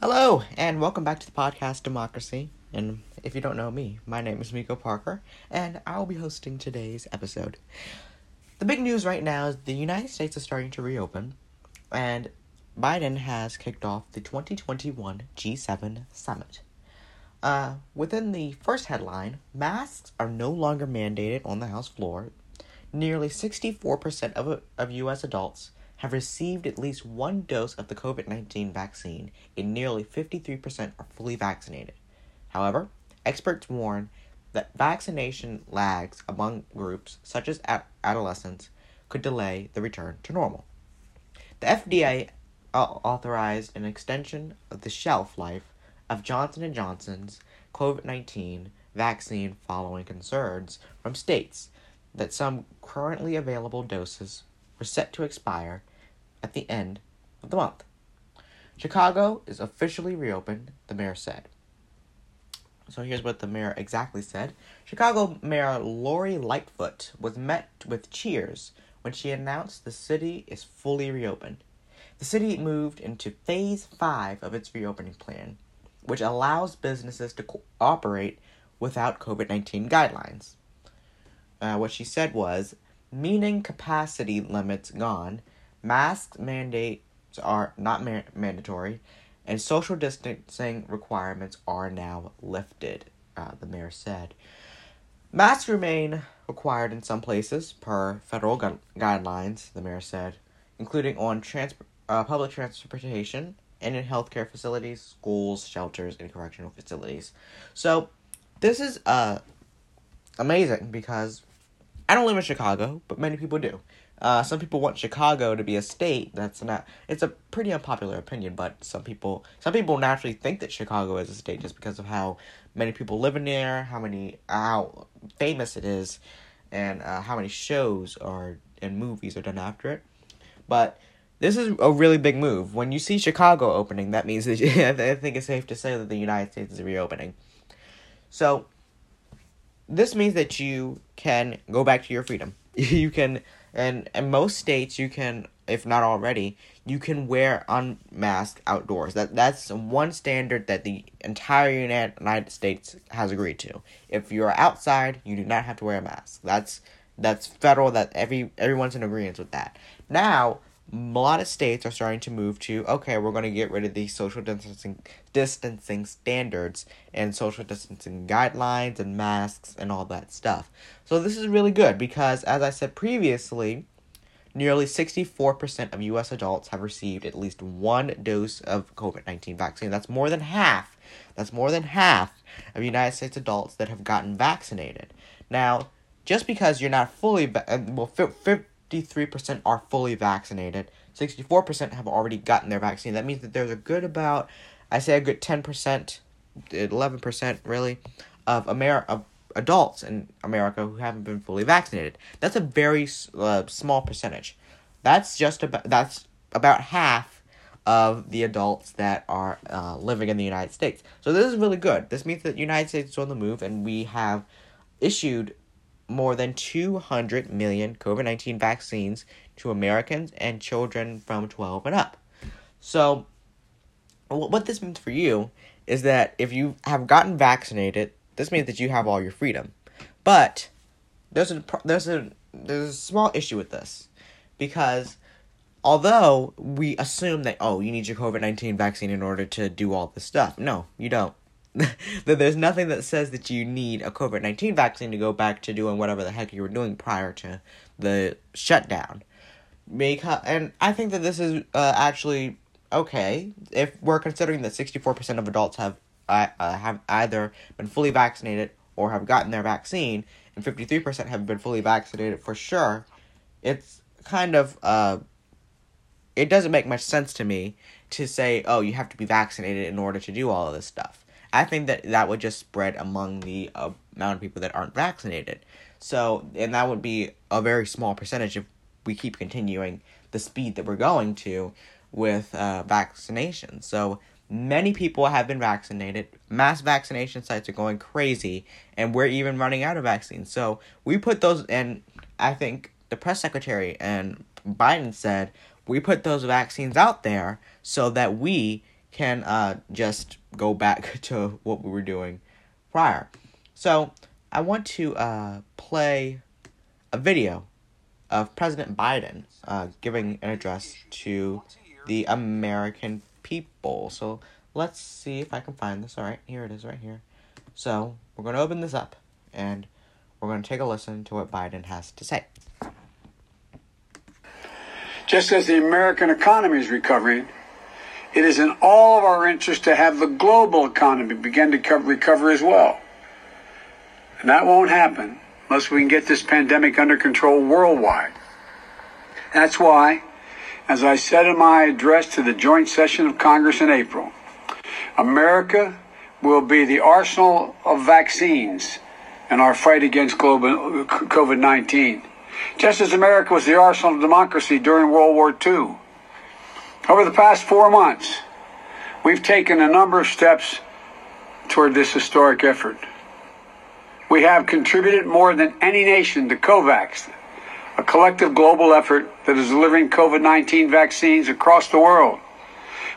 Hello, and welcome back to the podcast Democracy. And if you don't know me, my name is Miko Parker, and I will be hosting today's episode. The big news right now is the United States is starting to reopen, and Biden has kicked off the 2021 G7 summit. Uh, within the first headline, masks are no longer mandated on the House floor. Nearly 64% of, of U.S. adults have received at least one dose of the COVID 19 vaccine, and nearly 53% are fully vaccinated. However, experts warn that vaccination lags among groups such as adolescents could delay the return to normal. The FDA authorized an extension of the shelf life of Johnson & Johnson's COVID-19 vaccine following concerns from states that some currently available doses were set to expire at the end of the month. Chicago is officially reopened, the mayor said. So here's what the mayor exactly said. Chicago Mayor Lori Lightfoot was met with cheers when she announced the city is fully reopened. The city moved into phase 5 of its reopening plan, which allows businesses to cooperate without COVID 19 guidelines. Uh, what she said was, meaning capacity limits gone, Mask mandates are not ma- mandatory, and social distancing requirements are now lifted, uh, the mayor said. Masks remain required in some places per federal gu- guidelines, the mayor said, including on trans- uh, public transportation and in healthcare facilities, schools, shelters, and correctional facilities. So, this is uh, amazing because I don't live in Chicago, but many people do. Uh, some people want Chicago to be a state. That's not. It's a pretty unpopular opinion, but some people some people naturally think that Chicago is a state just because of how many people live in there, how many how famous it is, and uh, how many shows are and movies are done after it. But this is a really big move. When you see Chicago opening, that means that I think it's safe to say that the United States is reopening. So this means that you can go back to your freedom. you can and in most states you can if not already you can wear unmasked outdoors. That that's one standard that the entire united states has agreed to. If you're outside you do not have to wear a mask. That's that's federal that every everyone's in agreement with that. Now a lot of states are starting to move to okay we're going to get rid of these social distancing distancing standards and social distancing guidelines and masks and all that stuff. So this is really good because as i said previously nearly 64% of us adults have received at least one dose of covid-19 vaccine. That's more than half. That's more than half of united states adults that have gotten vaccinated. Now just because you're not fully va- uh, well 53% are fully vaccinated. 64% have already gotten their vaccine. That means that there's a good about, I say a good 10%, 11% really, of Amer- of adults in America who haven't been fully vaccinated. That's a very uh, small percentage. That's just about that's about half of the adults that are uh, living in the United States. So this is really good. This means that the United States is on the move, and we have issued more than 200 million COVID 19 vaccines to Americans and children from 12 and up. So, what this means for you is that if you have gotten vaccinated, this means that you have all your freedom. But there's a there's a there's a small issue with this because although we assume that oh you need your COVID-19 vaccine in order to do all this stuff. No, you don't. that there's nothing that says that you need a COVID 19 vaccine to go back to doing whatever the heck you were doing prior to the shutdown. And I think that this is uh, actually okay if we're considering that 64% of adults have uh, uh, have either been fully vaccinated or have gotten their vaccine, and 53% have been fully vaccinated for sure. It's kind of uh, it doesn't make much sense to me to say, oh, you have to be vaccinated in order to do all of this stuff. I think that that would just spread among the uh, amount of people that aren't vaccinated. So, and that would be a very small percentage if we keep continuing the speed that we're going to with uh, vaccination. So, many people have been vaccinated. Mass vaccination sites are going crazy, and we're even running out of vaccines. So, we put those, and I think the press secretary and Biden said, we put those vaccines out there so that we can uh, just go back to what we were doing prior. So I want to uh, play a video of President Biden uh, giving an address to the American people. So let's see if I can find this. All right, here it is right here. So we're going to open this up and we're going to take a listen to what Biden has to say. Just as the American economy is recovering, it is in all of our interest to have the global economy begin to recover as well. And that won't happen unless we can get this pandemic under control worldwide. That's why, as I said in my address to the joint session of Congress in April, America will be the arsenal of vaccines in our fight against global uh, COVID 19, just as America was the arsenal of democracy during World War II. Over the past four months, we've taken a number of steps toward this historic effort. We have contributed more than any nation to COVAX, a collective global effort that is delivering COVID 19 vaccines across the world.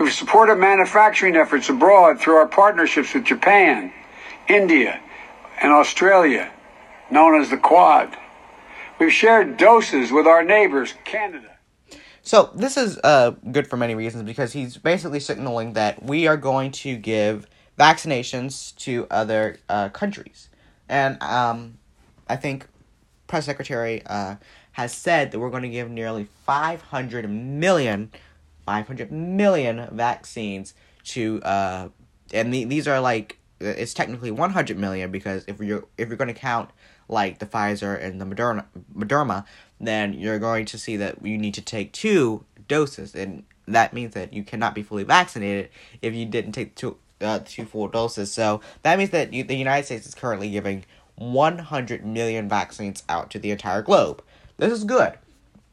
We've supported manufacturing efforts abroad through our partnerships with Japan, India, and Australia, known as the Quad. We've shared doses with our neighbors, Canada. So this is uh, good for many reasons because he's basically signaling that we are going to give vaccinations to other uh, countries. And um, I think press secretary uh, has said that we're going to give nearly 500 million, 500 million vaccines to, uh, and the, these are like it's technically 100 million because if you're if you're going to count like the Pfizer and the Moderna, Moderna, then you're going to see that you need to take two doses, and that means that you cannot be fully vaccinated if you didn't take two uh, two full doses. So that means that you, the United States is currently giving 100 million vaccines out to the entire globe. This is good.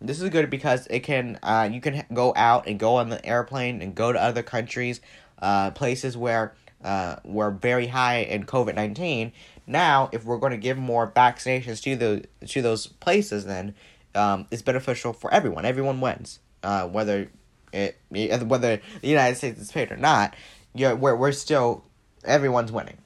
This is good because it can uh, you can go out and go on the airplane and go to other countries, uh, places where uh, were very high in COVID nineteen. Now, if we're going to give more vaccinations to the to those places, then um, it's beneficial for everyone. Everyone wins, uh, whether it whether the United States is paid or not yeah, we're we're still everyone's winning.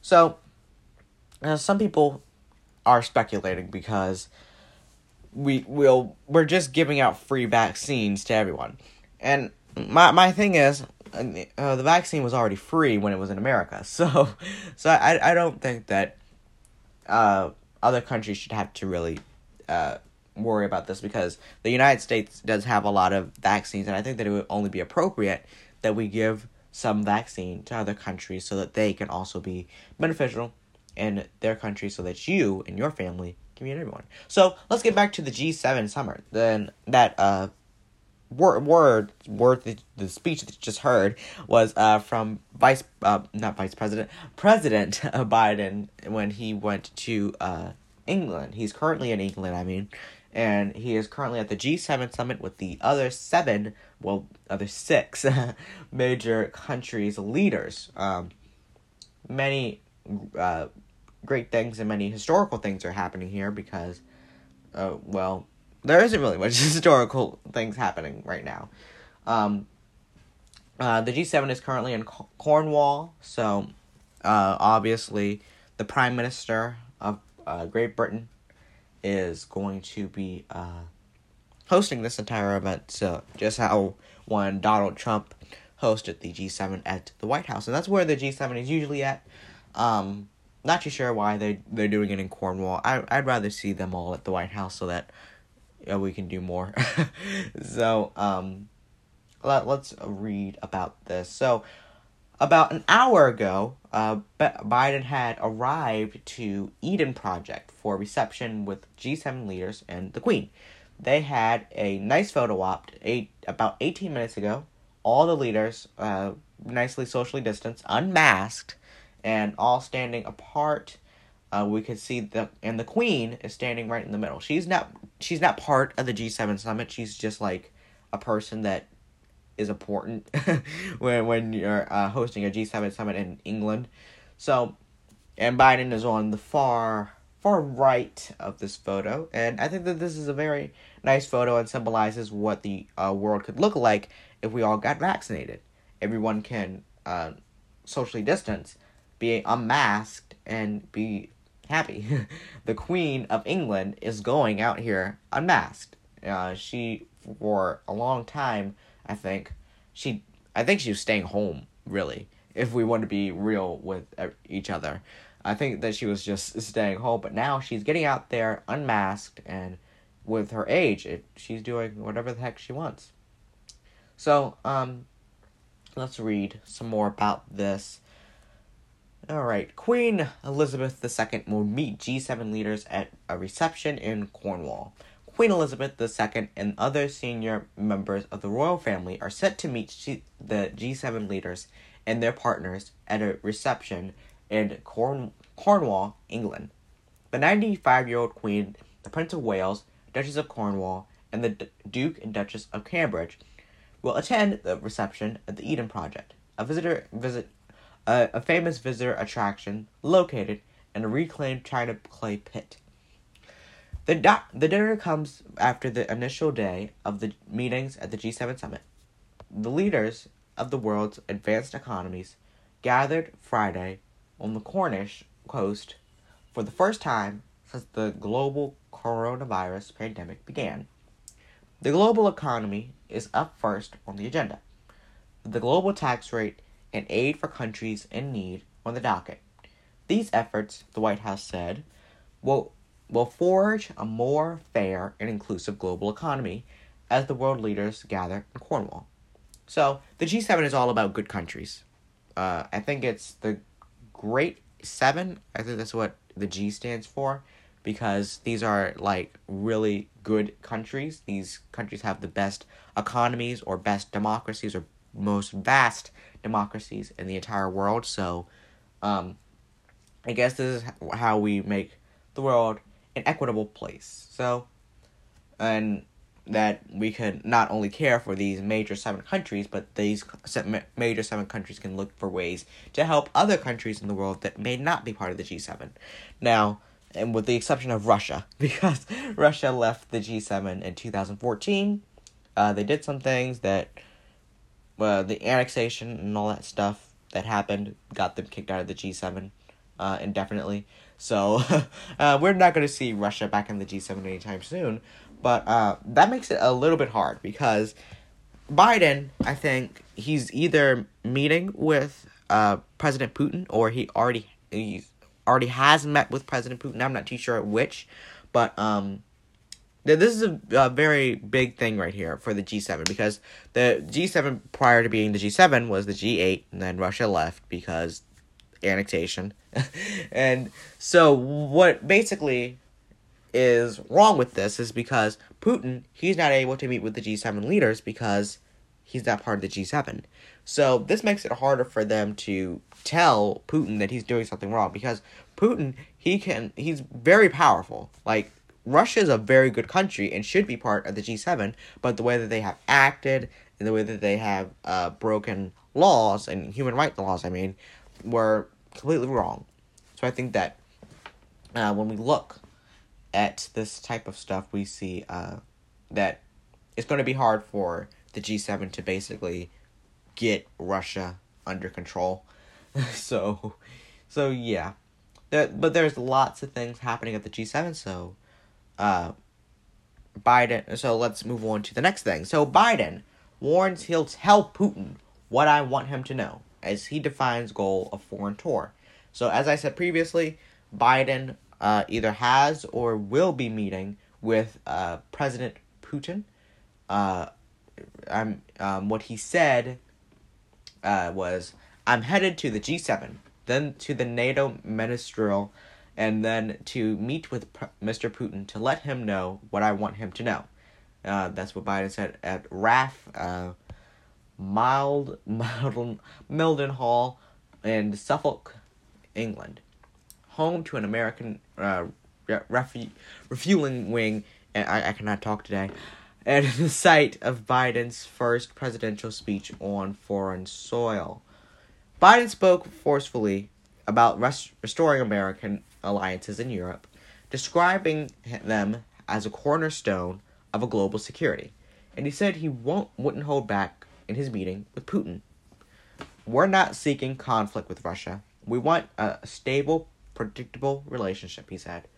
So, uh, some people are speculating because we will we're just giving out free vaccines to everyone, and my my thing is. Uh, the vaccine was already free when it was in America, so so I, I don't think that uh, other countries should have to really uh, worry about this because the United States does have a lot of vaccines, and I think that it would only be appropriate that we give some vaccine to other countries so that they can also be beneficial in their country so that you and your family can meet everyone. So let's get back to the G7 summit. Then that uh word word word the, the speech that you just heard was uh from vice uh not vice president president Biden when he went to uh England. He's currently in England, I mean, and he is currently at the G7 summit with the other seven, well, other six major countries' leaders. Um, many uh, great things and many historical things are happening here because, uh, well, there isn't really much historical things happening right now. Um, uh, the G7 is currently in Cornwall, so uh, obviously the Prime Minister of uh, Great Britain is going to be uh, hosting this entire event. So just how when Donald Trump hosted the G7 at the White House, and that's where the G7 is usually at. Um, not too sure why they they're doing it in Cornwall. I I'd rather see them all at the White House so that know, we can do more. so um, let let's read about this. So about an hour ago, uh, Biden had arrived to Eden Project for reception with G7 leaders and the Queen. They had a nice photo op eight, about 18 minutes ago. All the leaders, uh, nicely socially distanced, unmasked, and all standing apart. Uh, we could see the and the Queen is standing right in the middle. She's not she's not part of the G7 summit. She's just like a person that is important when when you're uh, hosting a G7 summit in England. So, and Biden is on the far far right of this photo, and I think that this is a very nice photo and symbolizes what the uh, world could look like if we all got vaccinated. everyone can uh, socially distance, be unmasked, and be happy. the Queen of England is going out here unmasked. Uh, she, for a long time, I think, she, I think she was staying home, really, if we want to be real with each other. I think that she was just staying home, but now she's getting out there unmasked and with her age, it, she's doing whatever the heck she wants. So, um, let's read some more about this. Alright, Queen Elizabeth II will meet G7 leaders at a reception in Cornwall. Queen Elizabeth II and other senior members of the royal family are set to meet G- the G7 leaders and their partners at a reception in Corn- Cornwall, England. The 95 year old Queen, the Prince of Wales, Duchess of Cornwall, and the D- Duke and Duchess of Cambridge will attend the reception at the Eden Project, a visitor visit, uh, a famous visitor attraction located in a reclaimed China clay pit. The, do- the dinner comes after the initial day of the meetings at the G7 summit. The leaders of the world's advanced economies gathered Friday on the Cornish coast for the first time since the global coronavirus pandemic began. The global economy is up first on the agenda. The global tax rate and aid for countries in need on the docket. These efforts, the White House said, will, will forge a more fair and inclusive global economy as the world leaders gather in Cornwall. So, the G7 is all about good countries. Uh, I think it's the Great Seven. I think that's what the G stands for because these are like really good countries. These countries have the best economies or best democracies or most vast democracies in the entire world. So, um, I guess this is how we make the world an equitable place. So, and that we could not only care for these major seven countries, but these major seven countries can look for ways to help other countries in the world that may not be part of the G7. Now, and with the exception of Russia, because Russia left the G7 in 2014. Uh, they did some things that, uh, the annexation and all that stuff that happened got them kicked out of the G7 uh, indefinitely. So uh, we're not going to see Russia back in the G7 anytime soon. But uh, that makes it a little bit hard because Biden, I think, he's either meeting with uh, President Putin or he already he's already has met with President Putin. I'm not too sure which, but um, this is a, a, very big thing right here for the G7 because the G7 prior to being the G7 was the G8 and then Russia left because annexation. and so what basically is wrong with this is because Putin, he's not able to meet with the G7 leaders because he's not part of the G7. So this makes it harder for them to tell Putin that he's doing something wrong because Putin, he can he's very powerful. Like Russia is a very good country and should be part of the G7, but the way that they have acted and the way that they have uh, broken laws and human rights laws, I mean, were completely wrong. So I think that uh, when we look at this type of stuff, we see uh, that it's going to be hard for the G7 to basically get Russia under control. so, so yeah, there, but there's lots of things happening at the G7. So, uh, Biden. So let's move on to the next thing. So Biden warns he'll tell Putin what I want him to know as he defines goal of foreign tour. So as I said previously, Biden uh, either has or will be meeting with uh, President Putin. Uh, I'm, um, what he said uh, was, I'm headed to the G7, then to the NATO ministerial, and then to meet with P- Mr. Putin to let him know what I want him to know. Uh, that's what Biden said at RAF uh, Mild, Mild, Mildenhall in Suffolk, England home to an American uh, refu- refueling wing, and I, I cannot talk today, and the site of Biden's first presidential speech on foreign soil. Biden spoke forcefully about rest- restoring American alliances in Europe, describing them as a cornerstone of a global security, and he said he won't wouldn't hold back in his meeting with Putin. we're not seeking conflict with Russia. We want a stable, predictable relationship, he said.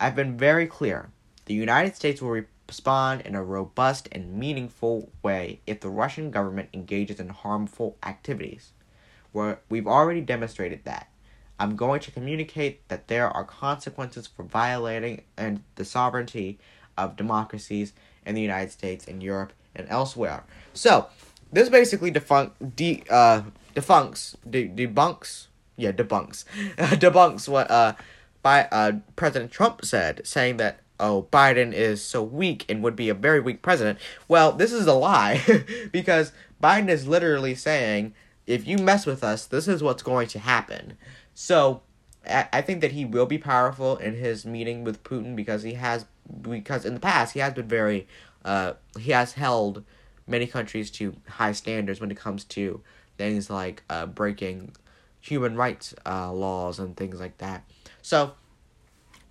I've been very clear. The United States will respond in a robust and meaningful way if the Russian government engages in harmful activities. Where we've already demonstrated that. I'm going to communicate that there are consequences for violating and the sovereignty of democracies in the United States and Europe and elsewhere. So, this basically defunk de uh defunks de- debunks yeah debunks debunks what uh by uh President Trump said, saying that oh Biden is so weak and would be a very weak president. Well, this is a lie because Biden is literally saying if you mess with us, this is what's going to happen. So I think that he will be powerful in his meeting with Putin because he has because in the past he has been very uh he has held many countries to high standards when it comes to things like uh breaking human rights uh laws and things like that. So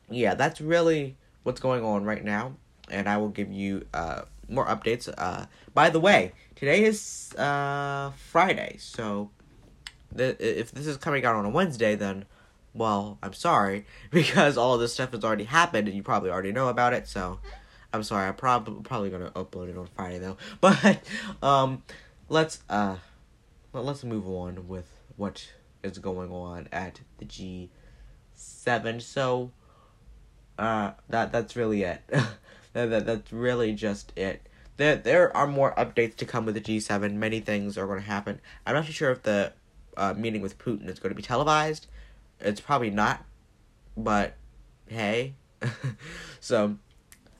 yeah, that's really what's going on right now and I will give you uh more updates. Uh by the way, today is uh Friday. So if this is coming out on a Wednesday then well, I'm sorry because all this stuff has already happened and you probably already know about it. So, I'm sorry. I'm probably probably gonna upload it on Friday though. But um, let's uh, let's move on with what is going on at the G seven. So, uh, that that's really it. that, that that's really just it. There there are more updates to come with the G seven. Many things are to happen. I'm not too sure if the uh, meeting with Putin is going to be televised it's probably not, but hey. so,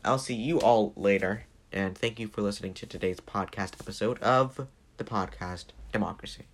I'll see you all later, and thank you for listening to today's podcast episode of the podcast Democracy.